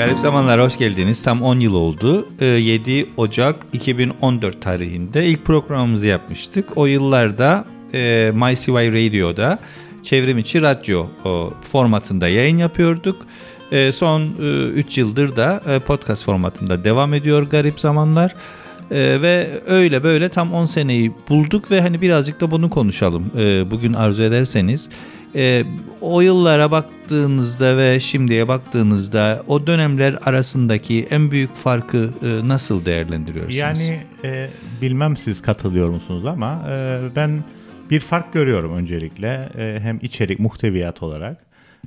Garip Zamanlar hoş geldiniz. Tam 10 yıl oldu. 7 ee, Ocak 2014 tarihinde ilk programımızı yapmıştık. O yıllarda e, MyCY Radio'da çevrim içi radyo formatında yayın yapıyorduk. E, son 3 e, yıldır da podcast formatında devam ediyor Garip Zamanlar. ve öyle böyle tam 10 seneyi bulduk ve hani birazcık da bunu konuşalım. bugün arzu ederseniz. E, o yıllara baktığınızda ve şimdiye baktığınızda o dönemler arasındaki en büyük farkı e, nasıl değerlendiriyorsunuz? Yani e, bilmem siz katılıyor musunuz ama e, ben bir fark görüyorum öncelikle e, hem içerik muhteviyat olarak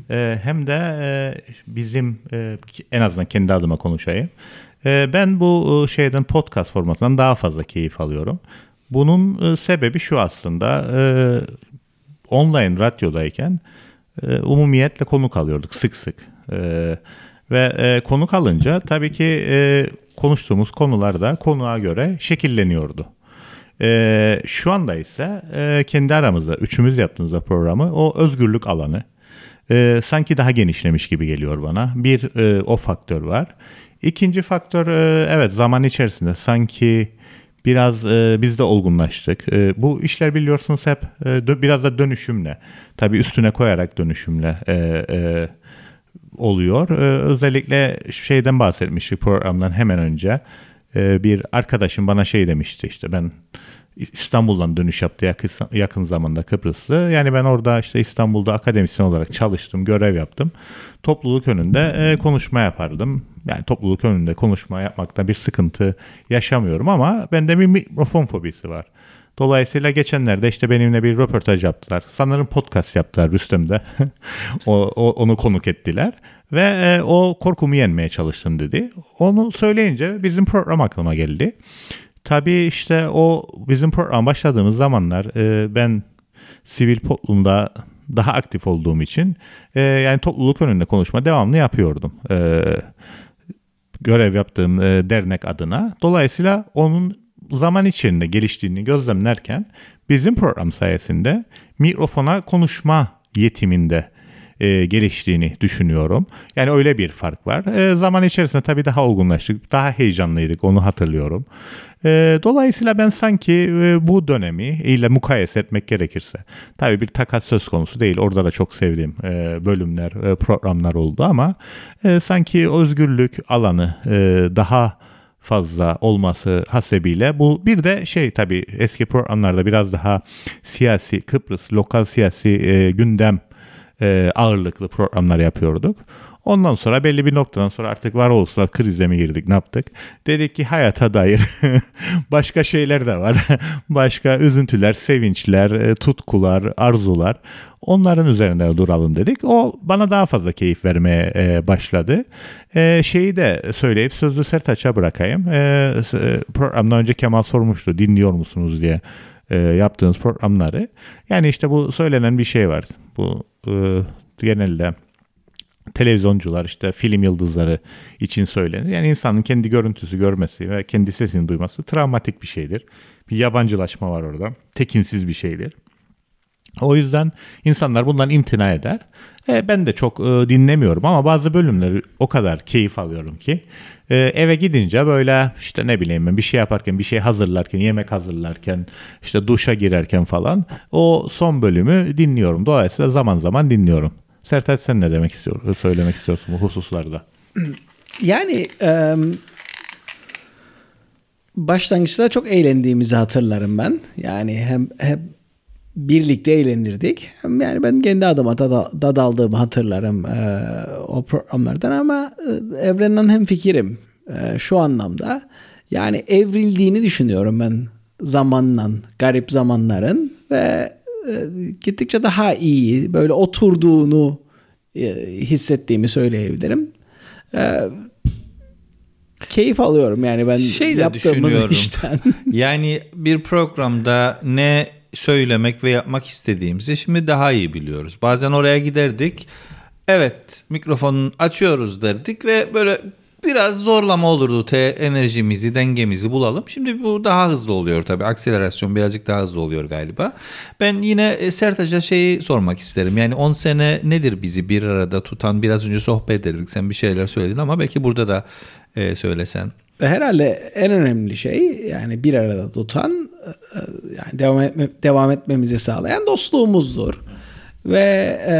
e, hem de e, bizim e, en azından kendi adıma konuşayım. Ben bu şeyden podcast formatından daha fazla keyif alıyorum. Bunun sebebi şu aslında online radyodayken e, umumiyetle konuk alıyorduk sık sık. E, ve e, konuk alınca tabii ki e, konuştuğumuz konular da konuğa göre şekilleniyordu. E, şu anda ise e, kendi aramızda üçümüz yaptığımızda programı o özgürlük alanı e, sanki daha genişlemiş gibi geliyor bana. Bir e, o faktör var. İkinci faktör e, evet zaman içerisinde sanki Biraz e, biz de olgunlaştık. E, bu işler biliyorsunuz hep e, biraz da dönüşümle. Tabii üstüne koyarak dönüşümle e, e, oluyor. E, özellikle şeyden bahsetmiştik programdan hemen önce. E, bir arkadaşım bana şey demişti işte ben İstanbul'dan dönüş yaptı yakın, yakın zamanda Kıbrıs'ı. Yani ben orada işte İstanbul'da akademisyen olarak çalıştım, görev yaptım. Topluluk önünde e, konuşma yapardım. Yani topluluk önünde konuşma yapmakta bir sıkıntı yaşamıyorum ama bende bir mikrofon fobisi var. Dolayısıyla geçenlerde işte benimle bir röportaj yaptılar. Sanırım podcast yaptılar Rüstem'de. o, o, onu konuk ettiler. Ve e, o korkumu yenmeye çalıştım dedi. Onu söyleyince bizim program aklıma geldi. Tabii işte o bizim program başladığımız zamanlar e, ben sivil toplumda daha aktif olduğum için e, yani topluluk önünde konuşma devamlı yapıyordum. E, görev yaptığım e, dernek adına. Dolayısıyla onun zaman içinde geliştiğini gözlemlerken bizim program sayesinde mikrofona konuşma yetiminde e, geliştiğini düşünüyorum. Yani öyle bir fark var. E, zaman içerisinde tabii daha olgunlaştık, daha heyecanlıydık onu hatırlıyorum. E, dolayısıyla ben sanki e, bu dönemi ile mukayese etmek gerekirse, tabii bir takas söz konusu değil. Orada da çok sevdiğim e, bölümler, e, programlar oldu ama e, sanki özgürlük alanı e, daha fazla olması hasebiyle bu bir de şey tabii eski programlarda biraz daha siyasi Kıbrıs lokal siyasi e, gündem e, ağırlıklı programlar yapıyorduk. Ondan sonra belli bir noktadan sonra artık var olsa krize mi girdik ne yaptık? Dedik ki hayata dair başka şeyler de var. başka üzüntüler, sevinçler, e, tutkular, arzular. Onların üzerinde duralım dedik. O bana daha fazla keyif vermeye e, başladı. E, şeyi de söyleyip sözlü Sertaç'a bırakayım. E, e, programdan önce Kemal sormuştu dinliyor musunuz diye e, yaptığınız programları. Yani işte bu söylenen bir şey var. Bu e, genelde televizyoncular işte film yıldızları için söylenir. Yani insanın kendi görüntüsü görmesi ve kendi sesini duyması travmatik bir şeydir. Bir yabancılaşma var orada. Tekinsiz bir şeydir. O yüzden insanlar bundan imtina eder. E, ben de çok e, dinlemiyorum ama bazı bölümleri o kadar keyif alıyorum ki e, eve gidince böyle işte ne bileyim ben bir şey yaparken, bir şey hazırlarken, yemek hazırlarken, işte duşa girerken falan o son bölümü dinliyorum. Dolayısıyla zaman zaman dinliyorum. Sertaç sen ne demek istiyorsun, söylemek istiyorsun bu hususlarda? Yani e, başlangıçta çok eğlendiğimizi hatırlarım ben. Yani hem hep birlikte eğlenirdik. Yani ben kendi adıma da, da daldığımı hatırlarım e, o programlardan ama e, evrenden hem fikirim e, şu anlamda. Yani evrildiğini düşünüyorum ben zamanla, garip zamanların ve e, gittikçe daha iyi böyle oturduğunu e, hissettiğimi söyleyebilirim. E, keyif alıyorum yani ben şey yaptığımız işten. yani bir programda ne söylemek ve yapmak istediğimizi şimdi daha iyi biliyoruz. Bazen oraya giderdik. Evet mikrofonu açıyoruz derdik ve böyle biraz zorlama olurdu. Te enerjimizi, dengemizi bulalım. Şimdi bu daha hızlı oluyor tabii. Akselerasyon birazcık daha hızlı oluyor galiba. Ben yine e, Sertaç'a şeyi sormak isterim. Yani 10 sene nedir bizi bir arada tutan? Biraz önce sohbet ederdik. Sen bir şeyler söyledin ama belki burada da e, söylesen. Herhalde en önemli şey yani bir arada tutan e, yani devam etme, devam etmemizi sağlayan dostluğumuzdur. Ve e,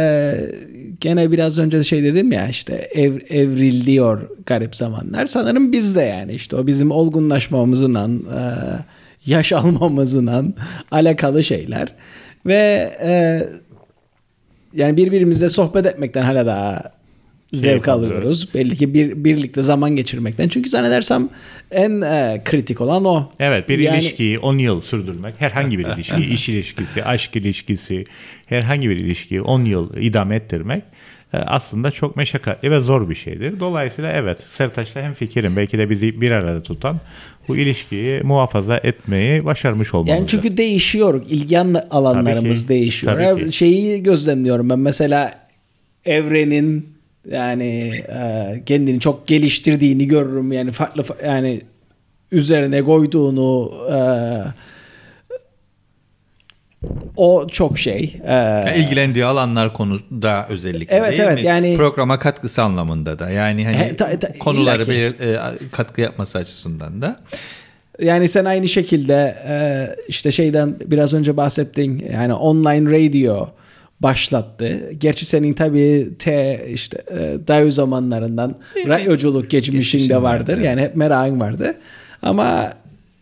gene biraz önce şey dedim ya işte ev, evriliyor garip zamanlar. Sanırım biz de yani işte o bizim olgunlaşmamızla e, yaş almamızla alakalı şeyler. Ve e, yani birbirimizle sohbet etmekten hala daha zevk alıyoruz. alıyoruz. Belli ki bir birlikte zaman geçirmekten. Çünkü zannedersem en e, kritik olan o. Evet, bir yani, ilişkiyi 10 yıl sürdürmek, herhangi bir ilişki, iş ilişkisi, aşk ilişkisi, herhangi bir ilişkiyi 10 yıl idame ettirmek e, aslında çok meşakkatli ve zor bir şeydir. Dolayısıyla evet Sertaç'la hem fikrim belki de bizi bir arada tutan bu ilişkiyi muhafaza etmeyi başarmış olmamız. Yani çünkü değişiyor. ilgi alanlarımız Tabii ki. değişiyor. Tabii ki. Şeyi gözlemliyorum ben mesela evrenin yani e, kendini çok geliştirdiğini görürüm yani farklı yani üzerine koyduğunu e, o çok şey. E, yani ilgilendiği alanlar konuda özellikle evet, değil evet, mi? Yani, Programa katkısı anlamında da. Yani hani he, ta, ta, konuları belir, e, katkı yapması açısından da. Yani sen aynı şekilde e, işte şeyden biraz önce bahsettin yani online radio başlattı. Gerçi senin tabii te işte e, dayo zamanlarından radyoculuk geçmişinde vardır. Yani hep merakın vardı. Ama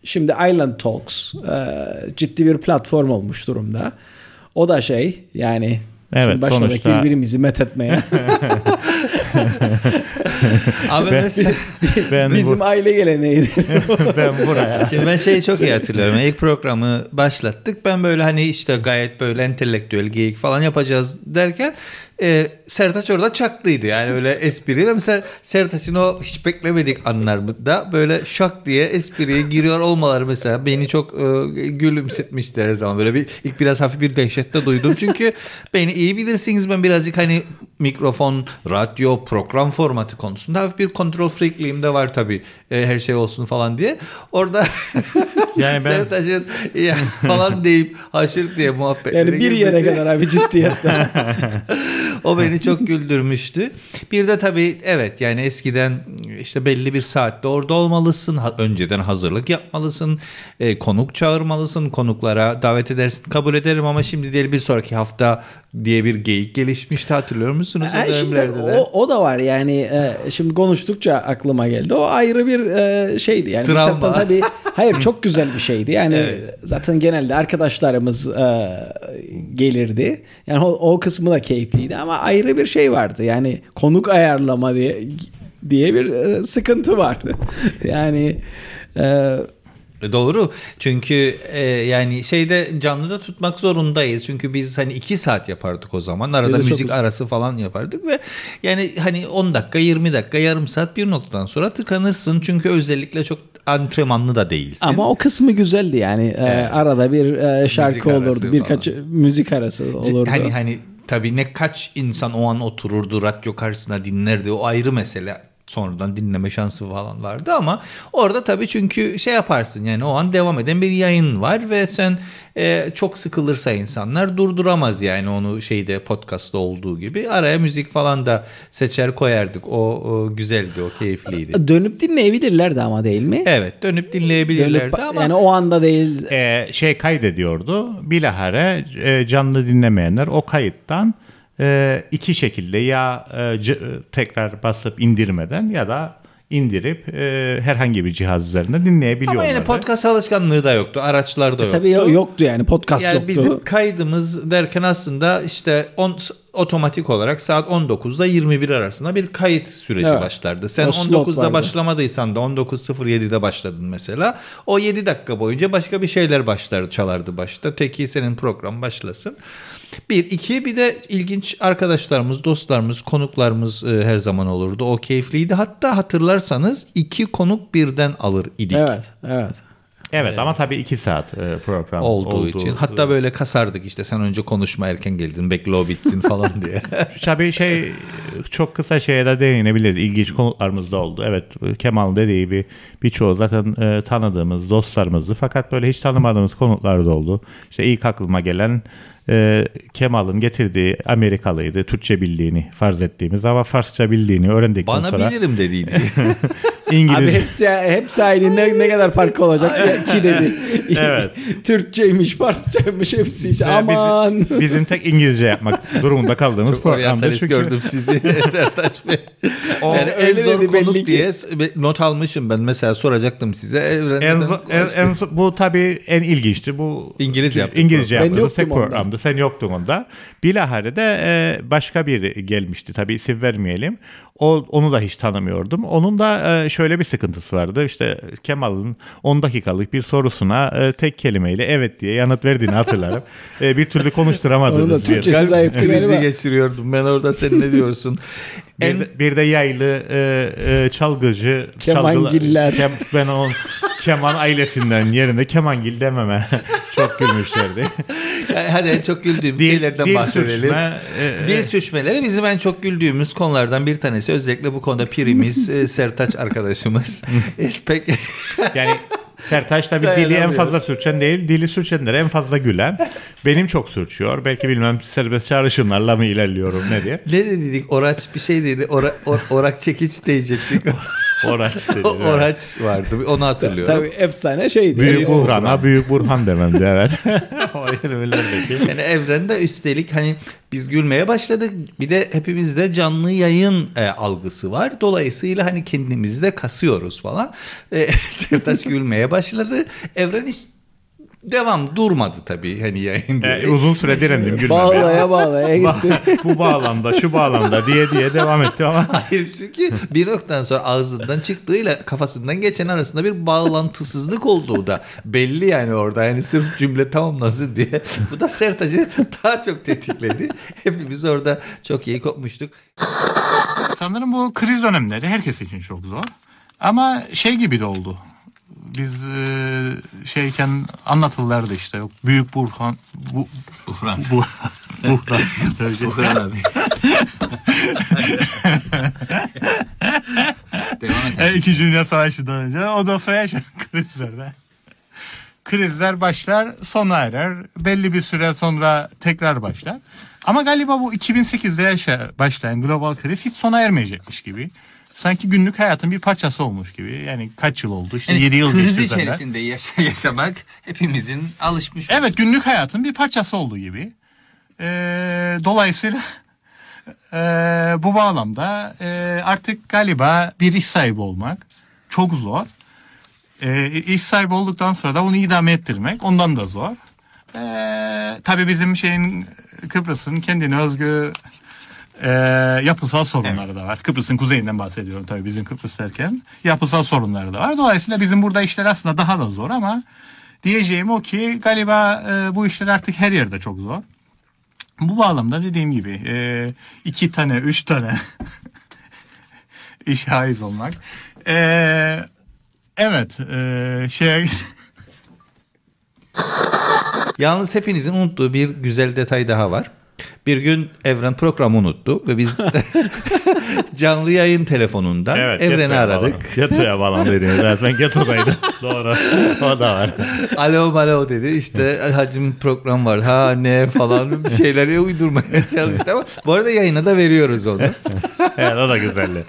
şimdi Island Talks e, ciddi bir platform olmuş durumda. O da şey yani Evet, başladık sonuçta... birbirimizi met etmeye. Abi ben, mesela ben bizim bu... aile geleneğiydi. ben buraya. Şimdi ben şeyi çok iyi hatırlıyorum. İlk programı başlattık. Ben böyle hani işte gayet böyle entelektüel geyik falan yapacağız derken e, Sertaç orada çaklıydı. Yani öyle espri mesela Sertaç'ın o hiç beklemedik anlarda böyle şak diye espriye giriyor olmaları mesela beni çok e, gülümsetmişti her zaman. Böyle bir ilk biraz hafif bir dehşette duydum. Çünkü beni iyi bilirsiniz. Ben birazcık hani mikrofon, radyo, program formatı konusunda hafif bir kontrol freakliğim de var tabii. E, her şey olsun falan diye. Orada yani ben... Sertaç'ın ya falan deyip haşır diye muhabbetleri Yani bir yere girmesi... kadar abi ciddiyetten o beni çok güldürmüştü. Bir de tabii evet yani eskiden işte belli bir saatte orada olmalısın. önceden hazırlık yapmalısın. E, konuk çağırmalısın. Konuklara davet edersin. Kabul ederim ama şimdi değil bir sonraki hafta diye bir geyik gelişmişti hatırlıyor musunuz? E, şimdi, o, o da var yani e, şimdi konuştukça aklıma geldi. O ayrı bir e, şeydi. Yani Travma. tabii hayır çok güzel bir şeydi. Yani evet. zaten genelde arkadaşlarımız e, gelirdi. Yani o, o kısmı da keyifliydi ama ayrı bir şey vardı. Yani konuk ayarlama diye diye bir e, sıkıntı var. yani e, e, Doğru. Çünkü e, yani şeyde canlı da tutmak zorundayız. Çünkü biz hani iki saat yapardık o zaman. Arada müzik çok... arası falan yapardık ve yani hani 10 dakika, 20 dakika, yarım saat bir noktadan sonra tıkanırsın. Çünkü özellikle çok antrenmanlı da değilsin. Ama o kısmı güzeldi yani. E, evet. E, arada bir e, şarkı müzik olurdu, birkaç falan. müzik arası olurdu. Hani hani tabii ne kaç insan o an otururdu radyo karşısına dinlerdi o ayrı mesele sonradan dinleme şansı falan vardı ama orada tabii çünkü şey yaparsın yani o an devam eden bir yayın var ve sen e, çok sıkılırsa insanlar durduramaz yani onu şeyde podcast'ta olduğu gibi araya müzik falan da seçer koyardık o, o güzeldi o keyifliydi. Dönüp dinleyebilirlerdi ama değil mi? Evet dönüp dinleyebilirlerdi dönüp, ama. Yani o anda değil. E, şey kaydediyordu bilahare e, canlı dinlemeyenler o kayıttan e, iki şekilde ya e, c- tekrar basıp indirmeden ya da indirip e, herhangi bir cihaz üzerinde dinleyebiliyorlar. Ama yani podcast alışkanlığı da yoktu. Araçlar da e, yoktu. Tabii yoktu yani podcast yani yoktu. Bizim kaydımız derken aslında işte on, otomatik olarak saat 19'da 21 arasında bir kayıt süreci evet. başlardı. Sen o 19'da başlamadıysan da 19.07'de başladın mesela. O 7 dakika boyunca başka bir şeyler başlar çalardı başta. Teki senin program başlasın. Bir, iki bir de ilginç arkadaşlarımız, dostlarımız, konuklarımız e, her zaman olurdu. O keyifliydi. Hatta hatırlarsanız iki konuk birden alır idik. Evet, evet. Evet ama tabii iki saat e, program olduğu, olduğu için. Hatta böyle kasardık işte sen önce konuşma erken geldin bekle o bitsin falan diye. tabii şey çok kısa şeye de değinebiliriz. İlginç konuklarımız da oldu. Evet Kemal dediği gibi birçoğu zaten e, tanıdığımız dostlarımızdı. Fakat böyle hiç tanımadığımız konuklar da oldu. İşte ilk aklıma gelen e, Kemal'ın getirdiği Amerikalıydı. Türkçe bildiğini farz ettiğimiz ama Farsça bildiğini öğrendikten Bana sonra bilirim dediydi. İngiliz Abi hepsi hepsi aynı ne, ne kadar farkı olacak ki dedi. Evet. Türkçeymiş, Farsçaymış hepsi işte. Yani bizim- Aman. bizim, tek İngilizce yapmak durumunda kaldığımız Çok programda oryantalist çünkü gördüm sizi Sertaç Bey. O- yani en öyle zor konuk ki. diye not almışım ben. Mesela soracaktım size. En, en, en bu tabii en ilginçti. Bu İngilizce program. Ben yaptığımız tek yoktum programdı. Sen yoktun onda. Bilahare de e, başka biri gelmişti. Tabii isim vermeyelim. O onu da hiç tanımıyordum. Onun da e, şöyle bir sıkıntısı vardı. İşte Kemal'ın 10 dakikalık bir sorusuna e, tek kelimeyle evet diye yanıt verdiğini hatırlarım. E, bir türlü da bir- Türkçesi zayıftı Krizi galiba. geçiriyordum. Ben orada sen ne diyorsun? Bir, en de, bir de yaylı e, e, çalgıcı Kemangiller. çalgıla- Kem, ben o keman ailesinden yerine kemangil dememe çok gülmüşlerdi. hadi en çok güldüğüm Dil- şeylerden dil bahsedelim. sürçme, e, dil sürçmeleri bizim en çok güldüğümüz konulardan bir tanesi. Özellikle bu konuda pirimiz e, Sertaç arkadaşımız. E, Pek Yani Sertaç tabii dili en fazla sürçen değil, dili sürçenlere en fazla gülen. Benim çok sürçüyor. Belki bilmem serbest çağrışımlarla mı ilerliyorum ne diye. ne dedik? Oraç bir şey dedi. Ora, or- orak çekiç diyecektik. Oraç dedi. Oraç vardı. Onu hatırlıyorum. Tabii efsane şeydi. Büyük Yani, Burhan'a Büyük Burhan dememdi evet. Yani evrende üstelik hani biz gülmeye başladık. Bir de hepimizde canlı yayın e, algısı var. Dolayısıyla hani kendimizi de kasıyoruz falan. E, Sertaç gülmeye başladı. Evren hiç devam durmadı tabii hani yayın diye. E, uzun süre direndim gülmemeye. Bağlaya bağlaya gitti. Bu bağlamda şu bağlamda diye diye devam etti ama Hayır çünkü bir noktadan sonra ağzından çıktığıyla kafasından geçen arasında bir bağlantısızlık olduğu da belli yani orada. Yani sırf cümle tamamlasın diye. Bu da Sertaç'ı daha çok tetikledi. Hepimiz orada çok iyi kopmuştuk. Sanırım bu kriz dönemleri herkes için çok zor. Ama şey gibi de oldu. Biz e, şeyken anlatırlardı işte yok büyük Burhan bu Buhran. bu Buhran. Buhran abi. Devam et. E, İkinci Dünya Savaşı'ndan önce o da sonra yaşanan krizlerde. Krizler başlar sona erer. Belli bir süre sonra tekrar başlar. Ama galiba bu 2008'de yaşa başlayan global kriz hiç sona ermeyecekmiş gibi. Sanki günlük hayatın bir parçası olmuş gibi. Yani kaç yıl oldu? İşte Yani 7 yıl kriz geçti içerisinde yaşa- yaşamak hepimizin alışmış. Evet günlük hayatın bir parçası olduğu gibi. Ee, dolayısıyla ee, bu bağlamda ee, artık galiba bir iş sahibi olmak çok zor. Ee, iş sahibi olduktan sonra da bunu idame ettirmek ondan da zor. Ee, tabii bizim şeyin Kıbrıs'ın kendine özgü ee, yapısal sorunları da var. Kıbrıs'ın kuzeyinden bahsediyorum tabii bizim Kıbrıs derken. Yapısal sorunları da var. Dolayısıyla bizim burada işler aslında daha da zor ama diyeceğim o ki galiba e, bu işler artık her yerde çok zor. Bu bağlamda dediğim gibi e, iki tane, üç tane iş haiz olmak. E, evet, e, şeye Yalnız hepinizin unuttuğu bir güzel detay daha var. Bir gün Evren programı unuttu ve biz canlı yayın telefonundan Evren'i Geto'ya aradık. Geto'ya bağlandıydı. Evet, ben Geto'daydım. Doğru. O da var. alo malo dedi işte hacim program var ha ne falan bir şeyleri uydurmaya çalıştı ama bu arada yayına da veriyoruz onu. evet o da güzeldi.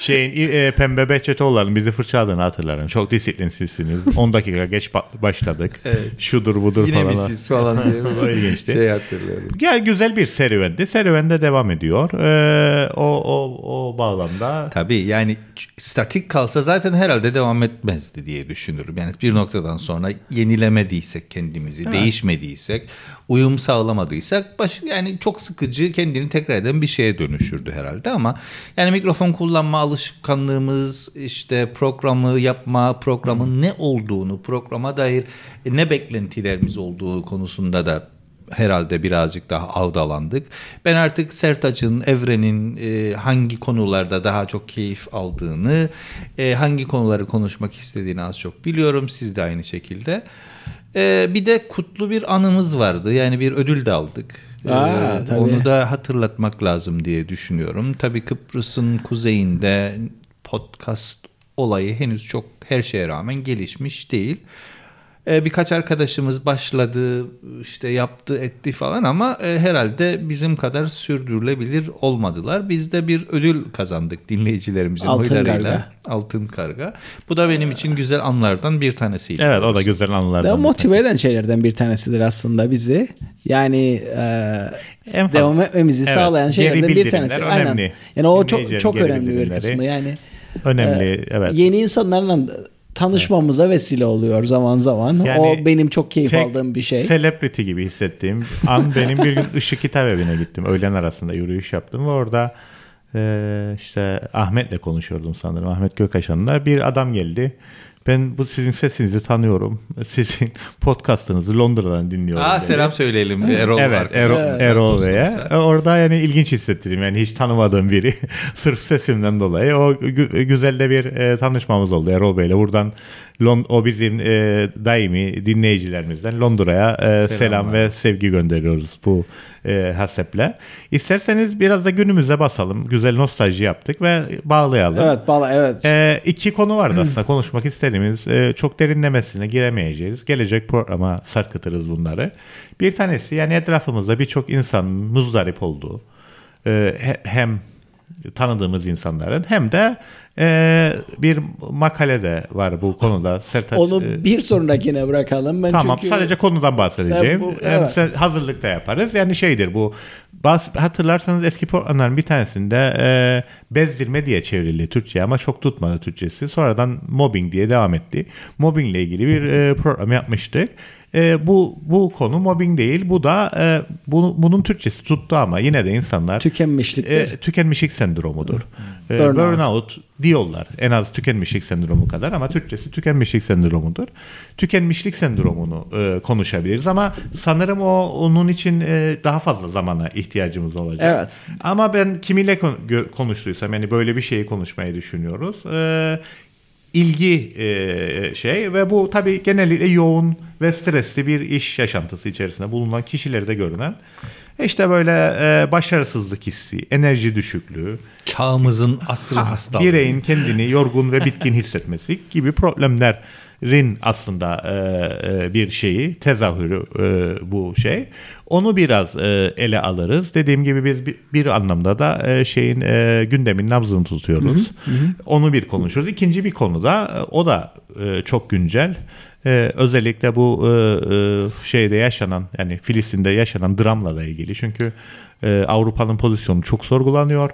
Şeyin e, Pembe Behçetoğlu'nun bizi fırçaladığını hatırlarım. Çok disiplinsizsiniz. 10 dakika geç ba- başladık. Şudur budur Yine falan. siz falan diye ilginçti. şey hatırlıyorum. Ya güzel bir serüvendi. Serüven de devam ediyor. Ee, o, o, o bağlamda Tabii yani statik kalsa zaten herhalde devam etmezdi diye düşünürüm. Yani bir noktadan sonra yenilemediysek kendimizi, değişmediysek, uyum sağlamadıysak baş, yani çok sıkıcı kendini tekrar eden bir şeye dönüşürdü herhalde ama yani mikrofon kullanma alışkanlığımız, işte programı yapma, programın ne olduğunu, programa dair ne beklentilerimiz olduğu konusunda da herhalde birazcık daha avdalandık. Ben artık Sertaç'ın, Evren'in e, hangi konularda daha çok keyif aldığını, e, hangi konuları konuşmak istediğini az çok biliyorum. Siz de aynı şekilde. E, bir de kutlu bir anımız vardı. Yani bir ödül de aldık. Aa, Ee, tabii. onu da hatırlatmak lazım diye düşünüyorum. Tabii Kıbrıs'ın kuzeyinde podcast olayı henüz çok her şeye rağmen gelişmiş değil. Ee, birkaç arkadaşımız başladı, işte yaptı, etti falan ama e, herhalde bizim kadar sürdürülebilir olmadılar. Biz de bir ödül kazandık dinleyicilerimizin Altın oylarıyla. Karga. Altın Karga. Bu da benim için güzel anlardan bir tanesiydi. Evet o da güzel anılardan. Ve motive eden şeylerden bir tanesidir aslında bizi. Yani e, En fazla- devam etmemizi Evet, sağlayan şeylerden bir tanesi. Aynen. önemli. Yani o çok çok önemli bir kısmı. Yani Önemli e, evet. yeni insanlarla tanışmamıza vesile oluyor zaman zaman. Yani o benim çok keyif aldığım bir şey. Celebrity gibi hissettiğim an benim bir gün Işık Kitap Evi'ne gittim. Öğlen arasında yürüyüş yaptım ve orada e, işte Ahmet'le konuşuyordum sanırım. Ahmet Gökaşan'la bir adam geldi. Ben bu sizin sesinizi tanıyorum. Sizin podcastınızı Londra'dan dinliyorum. Aa, selam söyleyelim Erol evet, Erol, Erol Bey'e. Orada yani ilginç hissettirdim. Yani hiç tanımadığım biri. Sırf sesimden dolayı. O gü- güzel de bir e, tanışmamız oldu Erol Bey'le. Buradan Lon- o bizim e, daimi dinleyicilerimizden Londra'ya e, selam, ve sevgi gönderiyoruz bu e, haseple. İsterseniz biraz da günümüze basalım. Güzel nostalji yaptık ve bağlayalım. Evet, bala evet. Ee, iki konu vardı aslında konuşmak istediğimiz. Ee, çok derinlemesine giremeyeceğiz. Gelecek programa sarkıtırız bunları. Bir tanesi yani etrafımızda birçok insanın muzdarip olduğu e, he- hem tanıdığımız insanların hem de e, bir makalede var bu konuda. Sertaç, Onu e, bir sonrakine bırakalım. Ben Tamam çünkü sadece konudan bahsedeceğim. Ya bu- Hem evet. sen- hazırlıkta yaparız. Yani şeydir bu. Bas, hatırlarsanız eski programların bir tanesinde e, bezdirme diye çevrildi Türkçe ama çok tutmadı Türkçesi. Sonradan mobbing diye devam etti. Mobbingle ilgili bir e, program yapmıştık. E, bu bu konu mobbing değil. Bu da e, bunu, bunun Türkçesi tuttu ama yine de insanlar tükenmişliktir. e, tükenmişlik sendromudur. E, Burnout. burnout. diyorlar. En az tükenmişlik sendromu kadar ama Türkçesi tükenmişlik sendromudur. Tükenmişlik sendromunu e, konuşabiliriz ama sanırım o onun için e, daha fazla zamana ihtiyacımız olacak. Evet. Ama ben kimiyle kon- konuştuysam yani böyle bir şeyi konuşmayı düşünüyoruz. E, ilgi e, şey ve bu tabii genellikle yoğun ve stresli bir iş yaşantısı içerisinde bulunan kişilerde görünen işte böyle e, başarısızlık hissi, enerji düşüklüğü, Çağımızın asrı Ha, hastalığı. Bireyin kendini yorgun ve bitkin hissetmesi gibi problemlerin aslında e, e, bir şeyi, tezahürü e, bu şey. Onu biraz e, ele alırız. Dediğim gibi biz bir, bir anlamda da e, şeyin e, gündemin nabzını tutuyoruz. Onu bir konuşuruz. İkinci bir konu da e, o da e, çok güncel. E, özellikle bu e, e, şeyde yaşanan yani Filistin'de yaşanan dramla da ilgili. Çünkü e, Avrupa'nın pozisyonu çok sorgulanıyor.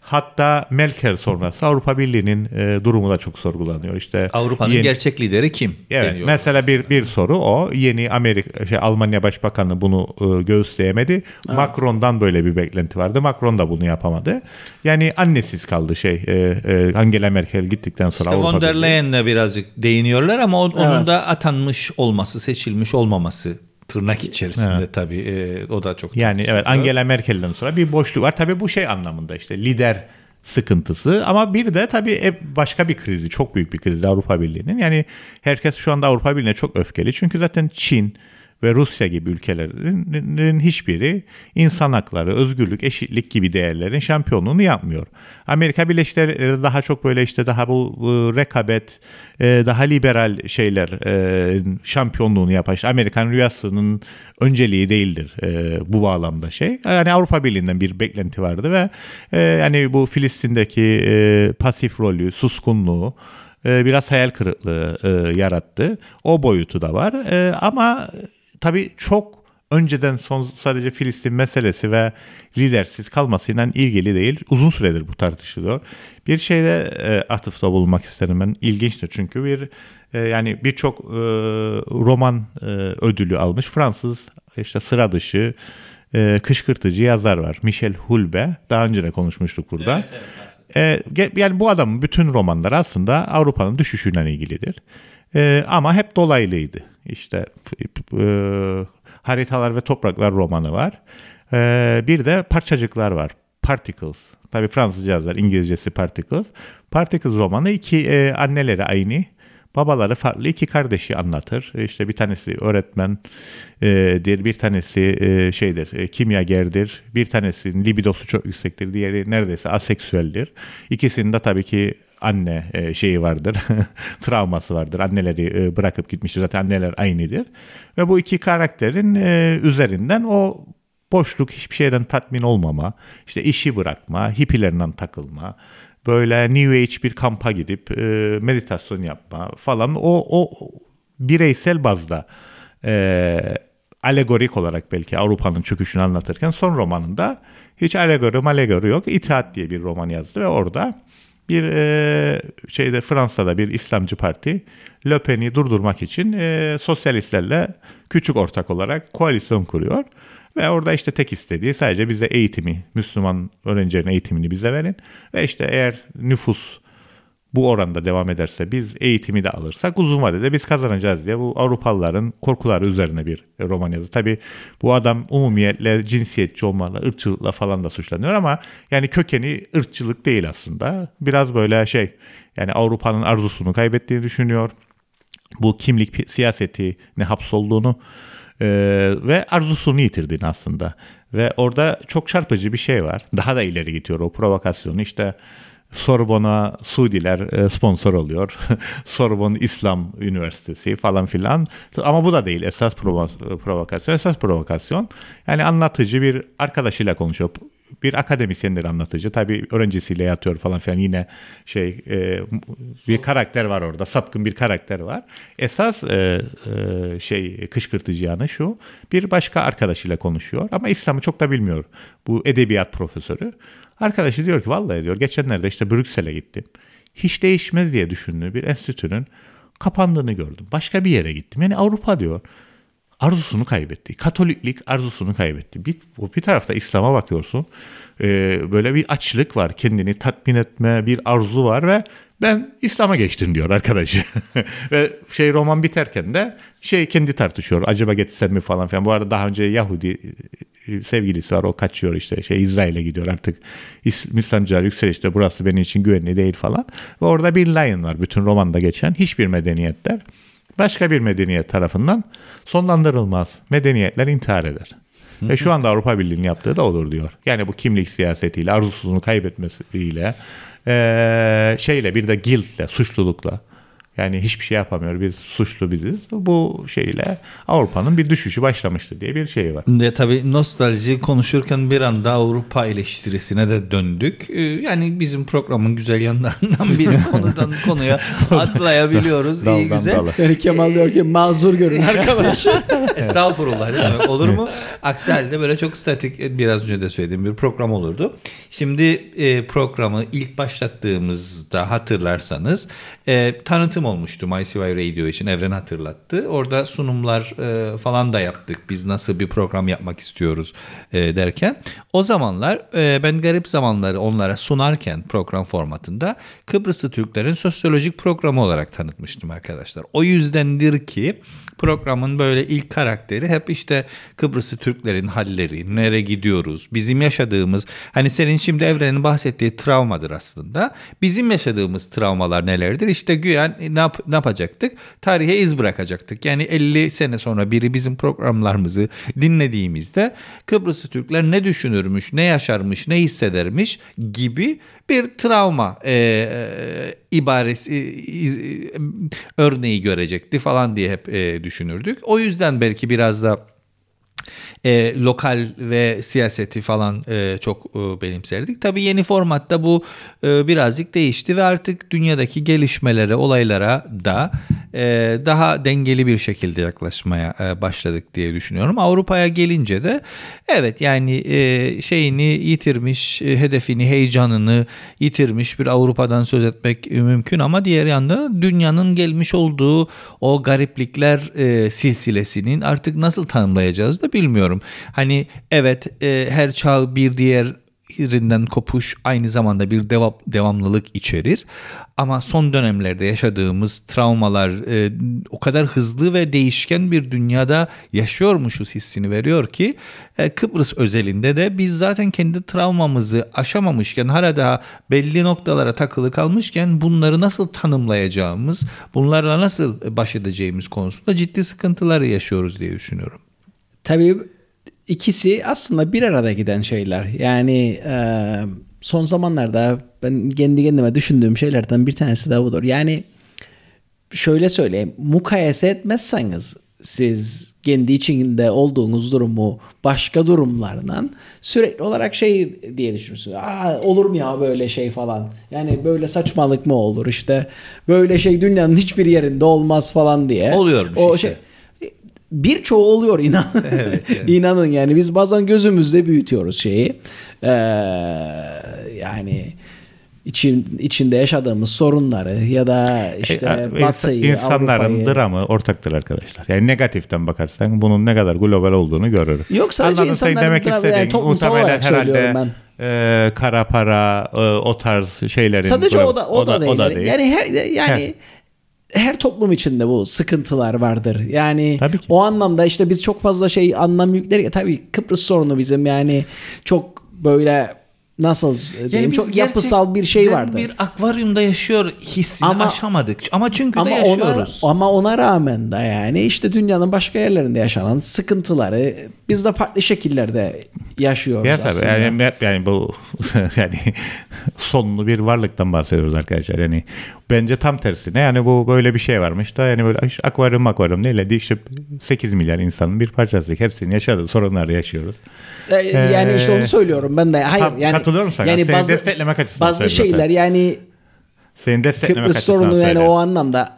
Hatta Merkel sonrası Avrupa Birliği'nin e, durumu da çok sorgulanıyor. İşte Avrupa'nın yeni- gerçek lideri kim? Evet mesela bir bir soru o. Yeni Amerika şey, Almanya Başbakanı bunu e, göğüsleyemedi. Macron'dan böyle bir beklenti vardı. Macron da bunu yapamadı. Yani annesiz kaldı şey e, e, Angela Merkel gittikten sonra İşte Avrupa von der. Leyen'le birazcık değiniyorlar ama onun Evet. da atanmış olması, seçilmiş olmaması tırnak içerisinde tabii. e, o da çok Yani evet. Angela Merkel'den sonra bir boşluk var. Tabii bu şey anlamında işte lider sıkıntısı ama bir de tabii e- başka bir krizi, çok büyük bir krizi Avrupa Birliği'nin. Yani herkes şu anda Avrupa Birliği'ne çok öfkeli. Çünkü zaten Çin ve Rusya gibi ülkelerin hiçbiri insan hakları, özgürlük, eşitlik gibi değerlerin şampiyonluğunu yapmıyor. Amerika Birleşik Devletleri daha çok böyle işte daha bu, bu rekabet, e, daha liberal şeyler e, şampiyonluğunu yapan işte Amerikan rüyasının önceliği değildir e, bu bağlamda şey. Yani Avrupa Birliği'nden bir beklenti vardı ve e, yani bu Filistin'deki e, pasif rolü, suskunluğu e, biraz hayal kırıklığı e, yarattı. O boyutu da var. E, ama e, tabii çok önceden son sadece Filistin meselesi ve lidersiz kalmasıyla ilgili değil. Uzun süredir bu tartışılıyor. Bir şeyde e, atıfta bulunmak isterim ben. İlginçtir çünkü bir e, yani birçok e, roman e, ödülü almış Fransız işte sıra dışı e, kışkırtıcı yazar var. Michel Hulbe. Daha önce de konuşmuştuk burada. E, ge- yani bu adamın bütün romanları aslında Avrupa'nın düşüşüyle ilgilidir. E, ama hep dolaylıydı. İşte e, Haritalar ve Topraklar romanı var. E, bir de Parçacıklar var. Particles. Tabii Fransızca yazar, İngilizcesi Particles. Particles romanı iki e, anneleri aynı. babaları farklı iki kardeşi anlatır. İşte bir tanesi öğretmendir, bir tanesi e, şeydir, e, kimyagerdir, bir tanesinin libidosu çok yüksektir, diğeri neredeyse aseksüeldir. İkisinin de tabii ki anne e, şeyi vardır, travması vardır. Anneleri e, bırakıp gitmiştir. Zaten anneler aynıdır. Ve bu iki karakterin e, üzerinden o boşluk, hiçbir şeyden tatmin olmama, işte işi bırakma, hippilerinden takılma, böyle New Age bir kampa gidip meditasyon yapma falan o, o bireysel bazda e, alegorik olarak belki Avrupa'nın çöküşünü anlatırken son romanında hiç alegori malegori yok. İtaat diye bir roman yazdı ve orada bir e, şeyde Fransa'da bir İslamcı parti Le Pen'i durdurmak için e, sosyalistlerle küçük ortak olarak koalisyon kuruyor. Ve orada işte tek istediği sadece bize eğitimi, Müslüman öğrencilerin eğitimini bize verin. Ve işte eğer nüfus bu oranda devam ederse biz eğitimi de alırsak uzun vadede biz kazanacağız diye bu Avrupalıların korkuları üzerine bir roman yazı. Tabi bu adam umumiyetle cinsiyetçi olmakla, ırkçılıkla falan da suçlanıyor ama yani kökeni ırkçılık değil aslında. Biraz böyle şey yani Avrupa'nın arzusunu kaybettiğini düşünüyor. Bu kimlik siyaseti ne hapsolduğunu e, ve arzusunu yitirdiğini aslında. Ve orada çok çarpıcı bir şey var. Daha da ileri gidiyor o provokasyonu. İşte Sorbon'a Suudiler e, sponsor oluyor. Sorbon İslam Üniversitesi falan filan. Ama bu da değil esas provokasyon. Esas provokasyon yani anlatıcı bir arkadaşıyla konuşuyor bir akademisyendir anlatıcı. Tabii öğrencisiyle yatıyor falan filan yine şey e, bir karakter var orada. Sapkın bir karakter var. Esas e, e, şey kışkırtıcı yanı şu. Bir başka arkadaşıyla konuşuyor ama İslam'ı çok da bilmiyor. Bu edebiyat profesörü. Arkadaşı diyor ki vallahi diyor geçenlerde işte Brüksel'e gittim. Hiç değişmez diye düşündüğü bir enstitünün kapandığını gördüm. Başka bir yere gittim. Yani Avrupa diyor arzusunu kaybetti. Katoliklik arzusunu kaybetti. Bir, bir tarafta İslam'a bakıyorsun. E, böyle bir açlık var. Kendini tatmin etme bir arzu var ve ben İslam'a geçtim diyor arkadaşı. ve şey roman biterken de şey kendi tartışıyor. Acaba getsem mi falan filan. Bu arada daha önce Yahudi e, sevgilisi var. O kaçıyor işte şey İsrail'e gidiyor artık. Müslümancılar yükselişte burası benim için güvenli değil falan. Ve orada bir line var bütün romanda geçen. Hiçbir medeniyetler başka bir medeniyet tarafından sonlandırılmaz. Medeniyetler intihar eder. Ve şu anda Avrupa Birliği'nin yaptığı da olur diyor. Yani bu kimlik siyasetiyle, arzusunu kaybetmesiyle, ee, şeyle bir de guiltle, suçlulukla yani hiçbir şey yapamıyor. Biz suçlu biziz. Bu şeyle Avrupa'nın bir düşüşü başlamıştı diye bir şey var. De tabii nostalji konuşurken bir anda Avrupa eleştirisine de döndük. Ee, yani bizim programın güzel yanlarından biri konudan konuya atlayabiliyoruz. İyi güzel. Dala. Yani Kemal diyor ki mazur görün arkadaşlar. Estağfurullah demek olur mu? Aksi halde böyle çok statik biraz önce de söylediğim bir program olurdu. Şimdi e, programı ilk başlattığımızda hatırlarsanız e, tanıtım olmuştu MyCY Radio için Evren hatırlattı. Orada sunumlar e, falan da yaptık. Biz nasıl bir program yapmak istiyoruz e, derken. O zamanlar e, ben garip zamanları onlara sunarken program formatında Kıbrıslı Türklerin sosyolojik programı olarak tanıtmıştım arkadaşlar. O yüzdendir ki programın böyle ilk karakteri hep işte Kıbrıslı Türklerin halleri, nereye gidiyoruz, bizim yaşadığımız hani senin şimdi Evren'in bahsettiği travmadır aslında. Bizim yaşadığımız travmalar nelerdir? İşte güya ne, yap, ne yapacaktık? Tarihe iz bırakacaktık. Yani 50 sene sonra biri bizim programlarımızı dinlediğimizde Kıbrıslı Türkler ne düşünürmüş, ne yaşarmış, ne hissedermiş gibi bir travma e, e, ibaresi e, örneği görecekti falan diye hep e, düşünürdük. O yüzden belki biraz da e, lokal ve siyaseti falan e, çok e, benimserdik. Tabii yeni formatta bu e, birazcık değişti ve artık dünyadaki gelişmelere, olaylara da daha dengeli bir şekilde yaklaşmaya e, başladık diye düşünüyorum. Avrupa'ya gelince de evet yani e, şeyini yitirmiş, e, hedefini, heyecanını yitirmiş bir Avrupa'dan söz etmek mümkün ama diğer yanda dünyanın gelmiş olduğu o gariplikler e, silsilesinin artık nasıl tanımlayacağız da bilmiyorum. Hani evet e, her çağ bir diğer birbirinden kopuş aynı zamanda bir devam, devamlılık içerir. Ama son dönemlerde yaşadığımız travmalar e, o kadar hızlı ve değişken bir dünyada yaşıyormuşuz hissini veriyor ki e, Kıbrıs özelinde de biz zaten kendi travmamızı aşamamışken hala daha belli noktalara takılı kalmışken bunları nasıl tanımlayacağımız, bunlarla nasıl baş edeceğimiz konusunda ciddi sıkıntılar yaşıyoruz diye düşünüyorum. Tabii ikisi aslında bir arada giden şeyler. Yani e, son zamanlarda ben kendi kendime düşündüğüm şeylerden bir tanesi de budur. Yani şöyle söyleyeyim. Mukayese etmezseniz siz kendi içinde olduğunuz durumu başka durumlardan sürekli olarak şey diye düşünürsünüz. Aa, olur mu ya böyle şey falan. Yani böyle saçmalık mı olur işte böyle şey dünyanın hiçbir yerinde olmaz falan diye. Oluyormuş o işte. Şey, birçoğu oluyor inan. Evet, evet. İnanın yani biz bazen gözümüzde büyütüyoruz şeyi. Ee, yani için içinde yaşadığımız sorunları ya da işte E, Batı'yı, insanların Avrupa'yı. dramı ortaktır arkadaşlar. Yani negatiften bakarsan bunun ne kadar global olduğunu görür. Yok, sadece Anladın insanların demek dramı, yani toplumsal olarak söylüyorum herhalde e, kara para e, o tarz şeylerin Sadece global- o da o, da, değil. Yani her yani her toplum içinde bu sıkıntılar vardır. Yani Tabii ki. o anlamda işte biz çok fazla şey anlam yükleri tabii Kıbrıs sorunu bizim yani çok böyle nasıl diyeyim biz çok yapısal bir şey vardır. Bir akvaryumda yaşıyor hissini Ama- aşamadık. Ama çünkü ama de ona, yaşıyoruz. ama ona rağmen de yani işte dünyanın başka yerlerinde yaşanan sıkıntıları biz de farklı şekillerde yaşıyoruz Ya tabii aslında. yani, hep yani bu yani sonlu bir varlıktan bahsediyoruz arkadaşlar. Yani bence tam tersine yani bu böyle bir şey varmış da yani böyle "Ay, akvaryum akvaryum neyle değil işte 8 milyar insanın bir parçası. Hepsinin yaşadığı sorunları yaşıyoruz. Ee, yani işte Ee, onu söylüyorum ben de. Hayır tam yani katılıyorum sana. Yani Seni bazı, desteklemek açısından bazı söylüyorum şeyler yani Senin desteklemek Kıbrıs sorunu yani o anlamda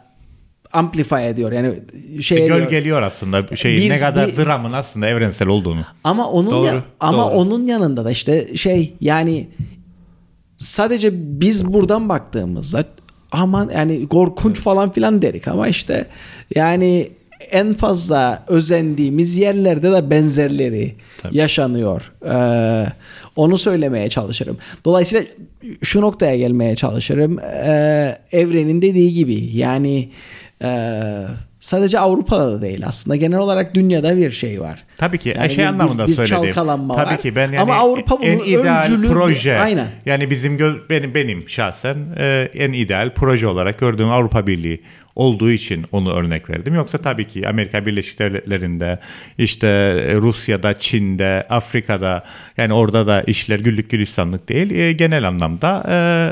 amplify ediyor. Yani şey ediyor. gölgeliyor aslında şeyin Bir- ne kadar bir- dramın aslında evrensel olduğunu. Ama onun Doğru, ya- ama doğru. onun yanında da işte şey yani sadece biz buradan baktığımızda aman yani korkunç falan filan derik ama işte yani en fazla özendiğimiz yerlerde de benzerleri yaşanıyor. Ee, onu söylemeye çalışırım. Dolayısıyla şu noktaya gelmeye çalışırım. Ee, evrenin dediği gibi yani e, sadece Avrupa'da da değil aslında genel olarak dünyada bir şey var. Tabii ki Yani şey bir- anlamında bir söyledim. çalkalanma Tabii var. ki ben yani Ama Avrupa en ideal öncülü- proje. Aynen. Yani bizim gö- benim benim şahsen e, en ideal proje olarak gördüğüm Avrupa Birliği olduğu için onu örnek verdim. Yoksa tabii ki Amerika Birleşik Devletleri'nde işte Rusya'da, Çin'de, Afrika'da yani orada da işler güllük gülistanlık değil. E, genel anlamda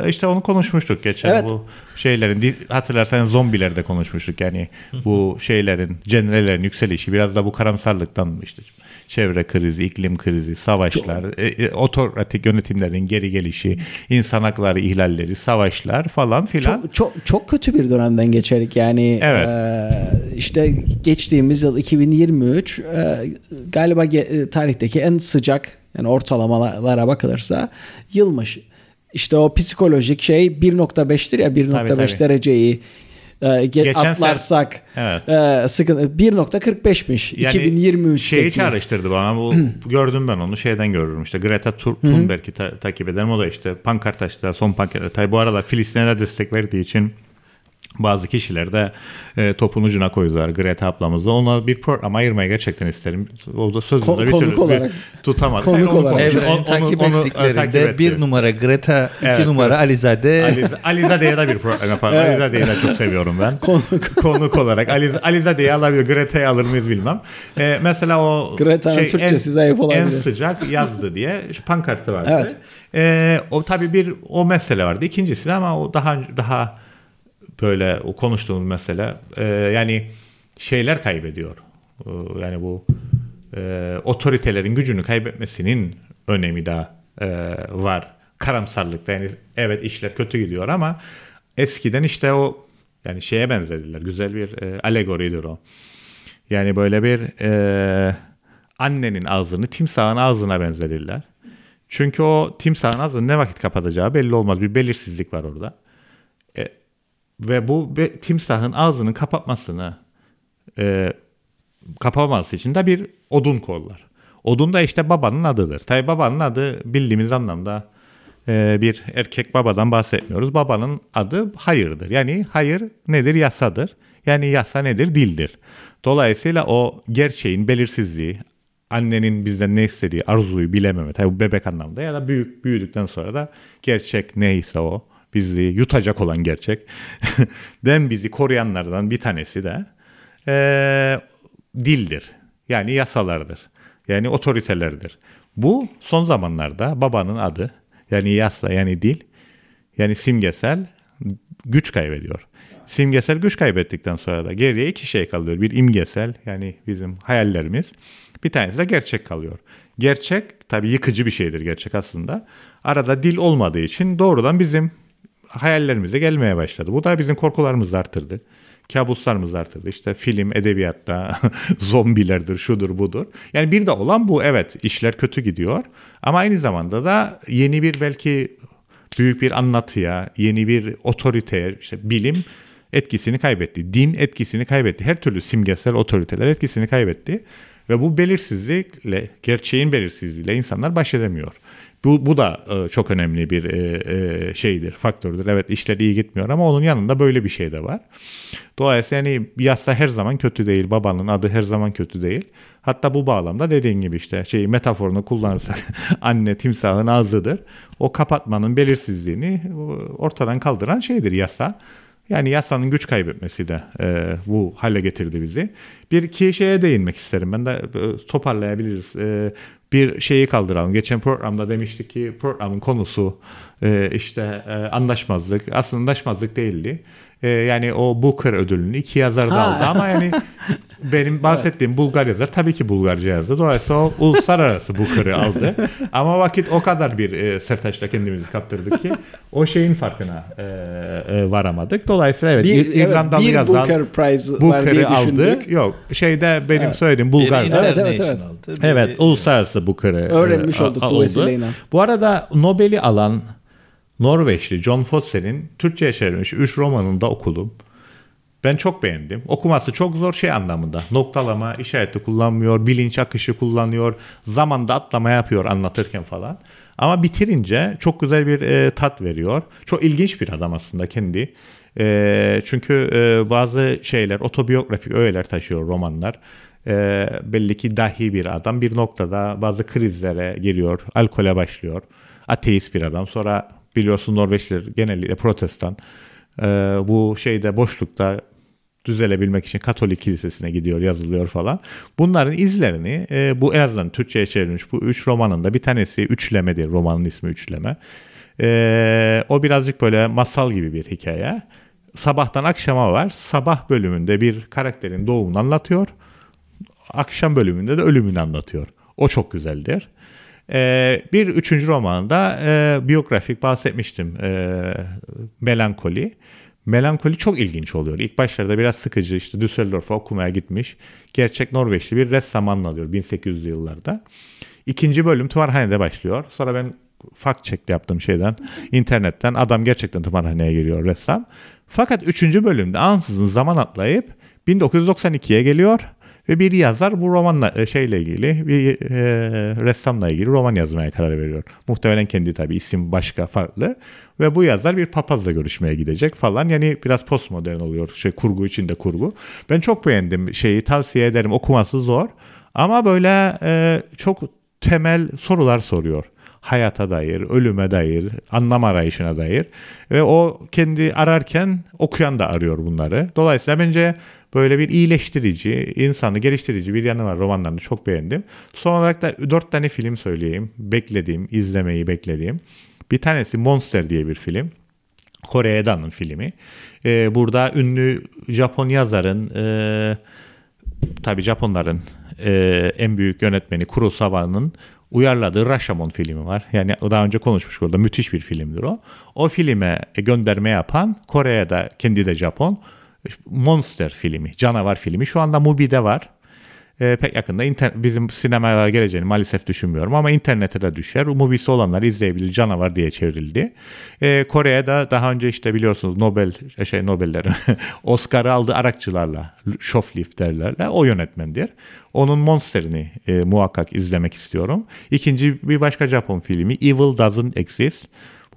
e, işte onu konuşmuştuk geçen Evet. bu şeylerin hatırlarsanız zombilerde konuşmuştuk. Yani bu şeylerin cenrelerin yükselişi biraz da bu karamsarlıktan işte çevre krizi, iklim krizi, savaşlar, e, e, otoratik yönetimlerin geri gelişi, insan hakları ihlalleri, savaşlar falan filan. Çok, çok çok kötü bir dönemden geçerik yani Evet. e, işte geçtiğimiz yıl 2023 e, galiba ge- e, tarihteki en sıcak yani ortalamalara bakılırsa yılmış. İşte o psikolojik şey 1.5'tir ya 1.5 Tabii, tabii. dereceyi e, ge- Geçen atlarsak Evet. e, sıkıntı 1.45'miş 2023'teki. şeyi çağrıştırdı bana bu gördüm ben onu şeyden görürüm işte Greta Thunberg'i ta- takip ederim o da işte pankart açtılar son pankart tabi bu aralar Filistin'e de destek verdiği için bazı kişiler de e, topun ucuna koydular Greta ablamızı. Ona bir program ayırmayı gerçekten isterim. O da sözünde Ko- bir türlü bir olarak. tutamadı. Konuk onu olarak. Evrenin Onu- takip onu, e, ettiklerinde takip bir numara Greta, iki Evet, numara evet. Alizade. Aliz, Alizade'ye de bir program yapalım. Evet. Alizade'yi de çok seviyorum ben. Konuk. Konuk olarak. Aliz, Alizade'yi alabilir. Greta'yı alır mıyız bilmem. Ee, mesela o Greta'nın Türkçesi zayıf en olabilir. sıcak yazdı diye pankartı vardı. Evet. Ee, o tabii bir o mesele vardı. İkincisi de ama o daha daha böyle o konuştuğumuz mesele e, yani şeyler kaybediyor. Ee, yani bu e, otoritelerin gücünü kaybetmesinin önemi daha e, var. Karamsarlıkta yani evet işler kötü gidiyor ama eskiden işte o yani şeye benzediler. Güzel bir e, alegoridir o. Yani böyle bir e, annenin ağzını timsahın ağzına benzediler. Çünkü o timsahın ağzını ne vakit kapatacağı belli olmaz. Bir belirsizlik var orada. Ve bu timsahın ağzının kapatmasını e, kapamaması için de bir odun kollar. Odun da işte babanın adıdır. Tabi babanın adı bildiğimiz anlamda e, bir erkek babadan bahsetmiyoruz. Babanın adı hayırdır. Yani hayır nedir? Yasadır. Yani yasa nedir? Dildir. Dolayısıyla o gerçeğin belirsizliği, annenin bizden ne istediği, arzuyu bilememe, tabi bu bebek anlamda ya da büyük büyüdükten sonra da gerçek neyse o, bizi yutacak olan gerçek, den bizi koruyanlardan bir tanesi de e, dildir. Yani yasalardır. Yani otoritelerdir. Bu son zamanlarda babanın adı, yani yasa yani dil, yani simgesel güç kaybediyor. Simgesel güç kaybettikten sonra da geriye iki şey kalıyor. Bir imgesel yani bizim hayallerimiz. Bir tanesi de gerçek kalıyor. Gerçek tabii yıkıcı bir şeydir gerçek aslında. Arada dil olmadığı için doğrudan bizim hayallerimize gelmeye başladı. Bu da bizim korkularımızı artırdı. Kabuslarımızı artırdı. İşte film, edebiyatta zombilerdir, şudur budur. Yani bir de olan bu evet işler kötü gidiyor. Ama aynı zamanda da yeni bir belki büyük bir anlatıya, yeni bir otoriteye, işte bilim etkisini kaybetti. Din etkisini kaybetti. Her türlü simgesel otoriteler etkisini kaybetti. Ve bu belirsizlikle, gerçeğin belirsizliğiyle insanlar baş edemiyor. Bu, bu da e, çok önemli bir e, e, şeydir, faktördür. Evet işler iyi gitmiyor ama onun yanında böyle bir şey de var. Dolayısıyla yani yasa her zaman kötü değil. Babanın adı her zaman kötü değil. Hatta bu bağlamda dediğin gibi işte şey metaforunu kullanırsak anne timsahın ağzıdır. O kapatmanın belirsizliğini ortadan kaldıran şeydir yasa. Yani yasanın güç kaybetmesi de e, bu hale getirdi bizi. Bir iki şeye değinmek isterim. Ben de e, toparlayabiliriz. E, bir şeyi kaldıralım. Geçen programda demiştik ki programın konusu e, işte e, anlaşmazlık. Aslında anlaşmazlık değildi. E, yani o Booker ödülünü iki yazar da aldı ama yani benim bahsettiğim Bulgar yazar tabii ki Bulgarca yazdı. Dolayısıyla o uluslararası Booker'ı aldı. Ama vakit o kadar bir e, sertaçla kendimizi kaptırdık ki o şeyin farkına e, e, varamadık. Dolayısıyla evet Bir- İrlandalı evet, bir yazan Booker Prize Booker'ı aldı. Yok şeyde benim Evet. söylediğim Bulgar'da. Evet, evet, international'dı, biri- Evet, uluslararası Booker'ı Öğrenmiş e, olduk bu oldu. vesileyle. Bu arada Nobel'i alan Norveçli John Fosse'nin Türkçe'ye çevrilmiş 3 romanını da okudum. Ben çok beğendim. Okuması çok zor şey anlamında. Noktalama, işareti kullanmıyor, bilinç akışı kullanıyor, zamanda atlama yapıyor anlatırken falan. Ama bitirince çok güzel bir e, tat veriyor. Çok ilginç bir adam aslında kendi. E, çünkü e, bazı şeyler, otobiyografik öğeler taşıyor romanlar. E, belli ki dahi bir adam bir noktada bazı krizlere giriyor, alkole başlıyor. Ateist bir adam. Sonra biliyorsun Norveçliler genellikle protestan. E, bu şeyde boşlukta düzelebilmek için Katolik kilisesine gidiyor, yazılıyor falan. Bunların izlerini e, bu en azından Türkçe'ye çevrilmiş bu üç romanında bir tanesi Üçleme'dir. Romanın ismi Üçleme. E, o birazcık böyle masal gibi bir hikaye. Sabahtan akşama var. Sabah bölümünde bir karakterin doğumunu anlatıyor. Akşam bölümünde de ölümünü anlatıyor. O çok güzeldir. Ee, bir üçüncü romanında e, biyografik bahsetmiştim. E, Melankoli. Melankoli çok ilginç oluyor. İlk başlarda biraz sıkıcı işte Düsseldorf'a okumaya gitmiş. Gerçek Norveçli bir ressam anlatıyor 1800'lü yıllarda. İkinci bölüm tımarhanede başlıyor. Sonra ben fact check yaptığım şeyden internetten adam gerçekten tımarhaneye giriyor ressam. Fakat üçüncü bölümde ansızın zaman atlayıp 1992'ye geliyor ve bir yazar bu romanla e, şeyle ilgili bir e, ressamla ilgili roman yazmaya karar veriyor. Muhtemelen kendi tabii isim başka farklı ve bu yazar bir papazla görüşmeye gidecek falan. Yani biraz postmodern oluyor. Şey kurgu içinde kurgu. Ben çok beğendim şeyi tavsiye ederim. Okuması zor ama böyle e, çok temel sorular soruyor hayata dair, ölüme dair, anlam arayışına dair ve o kendi ararken okuyan da arıyor bunları. Dolayısıyla bence böyle bir iyileştirici, insanı geliştirici bir yanı var romanlarını çok beğendim. Son olarak da dört tane film söyleyeyim. Beklediğim, izlemeyi beklediğim. Bir tanesi Monster diye bir film. Kore'den filmi. Ee, burada ünlü Japon yazarın e, tabii Japonların e, en büyük yönetmeni Kurosawa'nın uyarladığı Rashomon filmi var. Yani daha önce konuşmuştuk orada müthiş bir filmdir o. O filme gönderme yapan Kore'ye de kendi de Japon Monster filmi, canavar filmi şu anda Mubi'de var. E, pek yakında inter- bizim sinemalara geleceğini maalesef düşünmüyorum ama internete de düşer. Mubisi olanlar izleyebilir canavar diye çevrildi. E, Kore'de daha önce işte biliyorsunuz Nobel şey Nobel'ler Oscar'ı aldı Arakçılarla Shoplift derlerle o yönetmendir. Onun Monster'ini e, muhakkak izlemek istiyorum. İkinci bir başka Japon filmi Evil Doesn't Exist.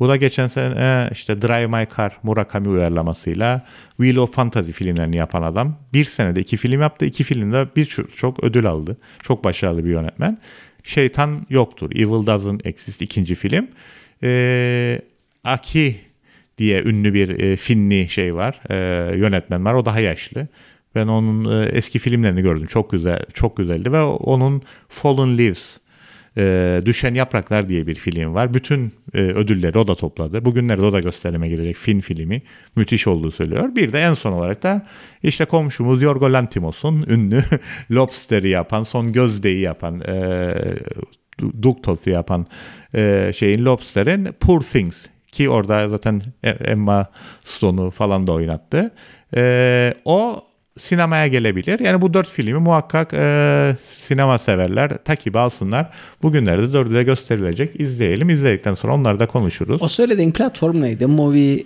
Bu da geçen sene işte Drive My Car Murakami uyarlamasıyla Wheel of Fantasy filmlerini yapan adam. Bir senede iki film yaptı. İki filmde birçok çok ödül aldı. Çok başarılı bir yönetmen. Şeytan Yoktur. Evil Doesn't Exist ikinci film. Ee, Aki diye ünlü bir e, Finli şey var. E, yönetmen var. O daha yaşlı. Ben onun e, eski filmlerini gördüm. Çok güzel, çok güzeldi ve onun Fallen Leaves e, Düşen Yapraklar diye bir film var. Bütün e, ödülleri o da topladı. Bugünlerde o da gösterime girecek film filmi. Müthiş olduğu söylüyor. Bir de en son olarak da işte komşumuz Yorgo Lantimos'un ünlü Lobster'i yapan, Son Gözde'yi yapan, e, Duktos'u yapan e, şeyin Lobster'in Poor Things ki orada zaten Emma Stone'u falan da oynattı. E, o sinemaya gelebilir. Yani bu dört filmi muhakkak e, sinema severler takip alsınlar. Bugünlerde dördü de gösterilecek. İzleyelim. İzledikten sonra onları da konuşuruz. O söylediğin platform neydi? Movie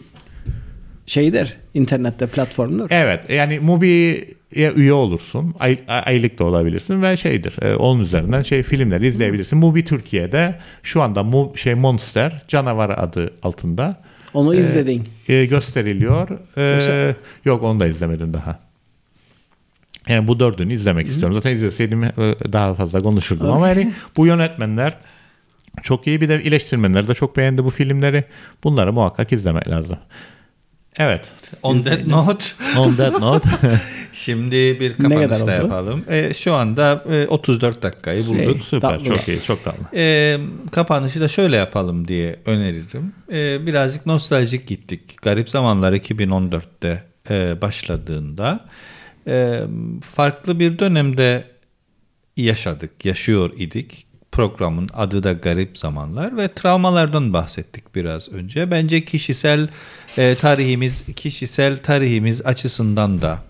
şeydir. internette platformdur. Evet. Yani Mubi'ye üye olursun. Ay, aylık da olabilirsin ve şeydir. E, onun üzerinden şey filmleri izleyebilirsin. Mubi Türkiye'de şu anda mu, şey Monster Canavar adı altında. Onu izledin. E, gösteriliyor. E, Yoksa- yok onu da izlemedim daha. Yani bu dördünü izlemek istiyorum. Zaten izleseydim e, daha fazla konuşurdum. Ama yani bu yönetmenler çok iyi. Bir de eleştirmenler de çok beğendi bu filmleri. Bunları muhakkak izlemek lazım. Evet. On that note On that note. şimdi bir kapanış da yapalım. E, şu anda e, 34 dakikayı bulduk. Şey, Süper. tatlı. Çok iyi. Çok tatlı. E, kapanışı da şöyle yapalım diye öneririm. E, birazcık nostaljik gittik. Garip Zamanlar 2014'te e, başladığında farklı bir dönemde yaşadık, yaşıyor idik. Programın adı da Garip Zamanlar ve travmalardan bahsettik biraz önce. Bence kişisel e, tarihimiz, kişisel tarihimiz açısından da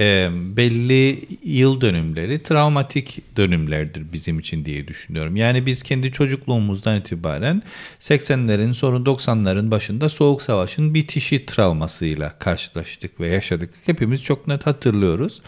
e, belli yıl dönümleri travmatik dönümlerdir bizim için diye düşünüyorum. Yani biz kendi çocukluğumuzdan itibaren 80'lerin sonu 90'ların başında Soğuk Savaş'ın bitişi travmasıyla karşılaştık ve yaşadık. Hepimiz çok net hatırlıyoruz.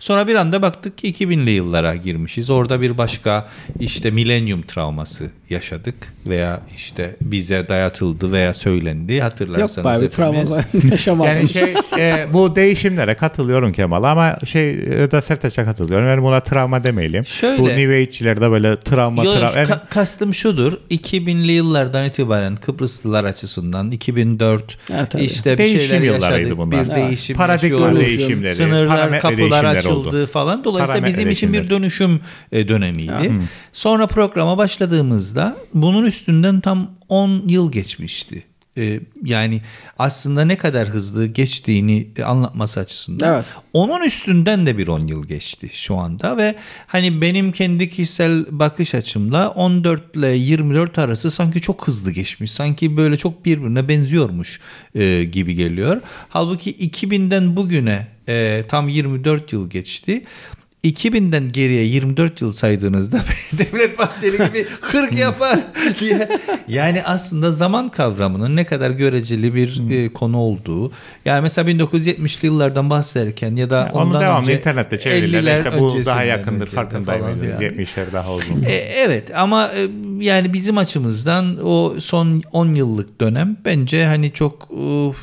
Sonra bir anda baktık ki 2000'li yıllara girmişiz. Orada bir başka işte milenyum travması yaşadık veya işte bize dayatıldı veya söylendi Yok hatırlarsanız be bir travma yaşamadım. Yani şey e, bu değişimlere katılıyorum Kemal ama şey e, da Sertaç'a katılıyorum. Yani buna travma demeyelim. Şöyle- Bu New Age'lerde böyle travma Yo, travma. ka- kastım şudur. 2000'li yıllardan itibaren Kıbrıslılar açısından 2004 Ha, tabii. işte bir Değişim şeyler yıllarıydı yaşadık. bunlar. Bir değişim Paradigma değişimleri, Sınırlar, kapılar açıldı oldu. falan. Dolayısıyla Parametre bizim için bir dönüşüm e, dönemiydi. Sonra programa başladığımızda bunun üstünden tam 10 yıl geçmişti. E, Yani aslında ne kadar hızlı geçtiğini anlatması açısından. Evet. Onun üstünden de bir 10 yıl geçti şu anda ve hani benim kendi kişisel bakış açımla 14 ile 24 arası sanki çok hızlı geçmiş. Sanki böyle çok birbirine benziyormuş e, gibi geliyor. Halbuki 2000'den bugüne e, tam 24 yıl geçti. 2000'den geriye 24 yıl saydığınızda Devlet Bahçeli gibi 40 yapar diye. Yani aslında zaman kavramının ne kadar göreceli bir e, konu olduğu. Yani mesela 1970'li yıllardan bahsederken ya da Onu ondan devamlı önce internette çeviriler. 50'ler İşte bu daha yakındır farkındayım. yani. 70'ler daha uzun. E, evet ama e, yani bizim açımızdan o son 10 yıllık dönem bence hani çok uf,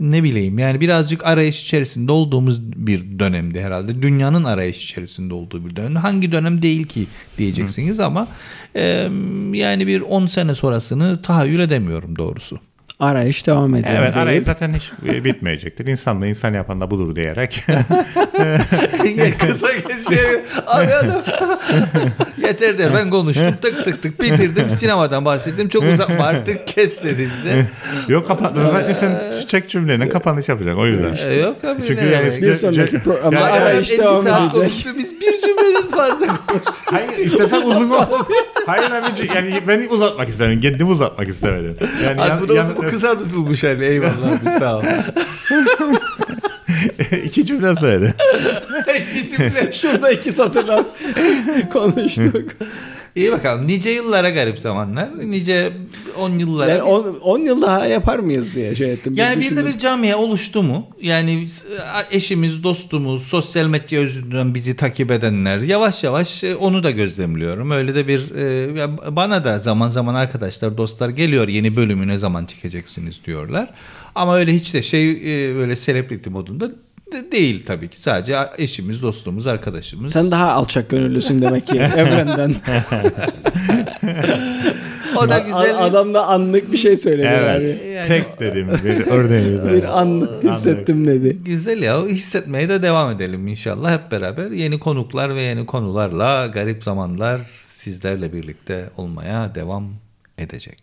ne bileyim yani birazcık arayış içerisinde olduğumuz bir dönemdi herhalde. Dünyanın arayış içerisinde olduğu bir dönem. Hangi dönem değil ki diyeceksiniz ama e, yani bir 10 sene sonrasını tahayyül edemiyorum doğrusu. Arayış devam ediyor. Evet deyip- arayı zaten hiç e, bitmeyecektir. İnsanla insan yapan da budur diyerek. Kısa geçiyor. Abi adam. Yeter der ben konuştum tık tık tık bitirdim sinemadan bahsettim çok uzatma artık kes dedim bize. Yok kapat. Zaten sen çiçek cümlenin kapanış yapacaksın o yüzden. E, Yok abi. Çünkü ne yani? Bir sonraki programda Yani- arayış Adam 50 devam edecek. Biz bir cümleden fazla konuştuk. Hayır istesen uzun ol. Hayır abici yani beni uzatmak istemedim. Kendimi uzatmak istemedim. Yani Abi yan- bu da yan- kısa tutulmuş hani eyvallah abi sağ ol. İki cümle söyledi. Şurada iki satırdan konuştuk. İyi bakalım. Nice yıllara garip zamanlar. Nice 10 yıllara. Yani biz- 10 yıl daha yapar mıyız diye şey ettim. Yani bir de düşündüm. bir camiye oluştu mu? Yani biz- eşimiz, dostumuz, sosyal medya yüzünden bizi takip edenler yavaş yavaş e, onu da gözlemliyorum. Öyle de bir e, bana da zaman zaman arkadaşlar, dostlar geliyor yeni bölümü ne zaman çekeceksiniz diyorlar. Ama öyle hiç de şey e, böyle celebrity modunda de- değil tabii ki. Sadece eşimiz, dostumuz, arkadaşımız. Sen daha alçak gönüllüsün demek ki evrenden. o da güzel. A- Adam da anlık bir şey söyledi Evet. yani. Yani- Tek dedim bir örneğimiz. Bir an hissettim dedi. Güzel ya hissetmeye de devam edelim inşallah hep beraber yeni konuklar ve yeni konularla garip zamanlar sizlerle birlikte olmaya devam edecek.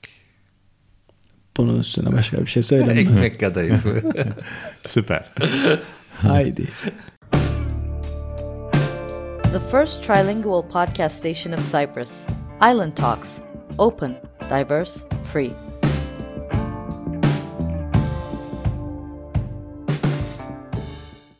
Bunun üstüne başka bir şey söylenmez. Ekmek kadayıfı. Süper. Haydi. The first trilingual podcast station of Cyprus. Island Talks. Open, diverse, free.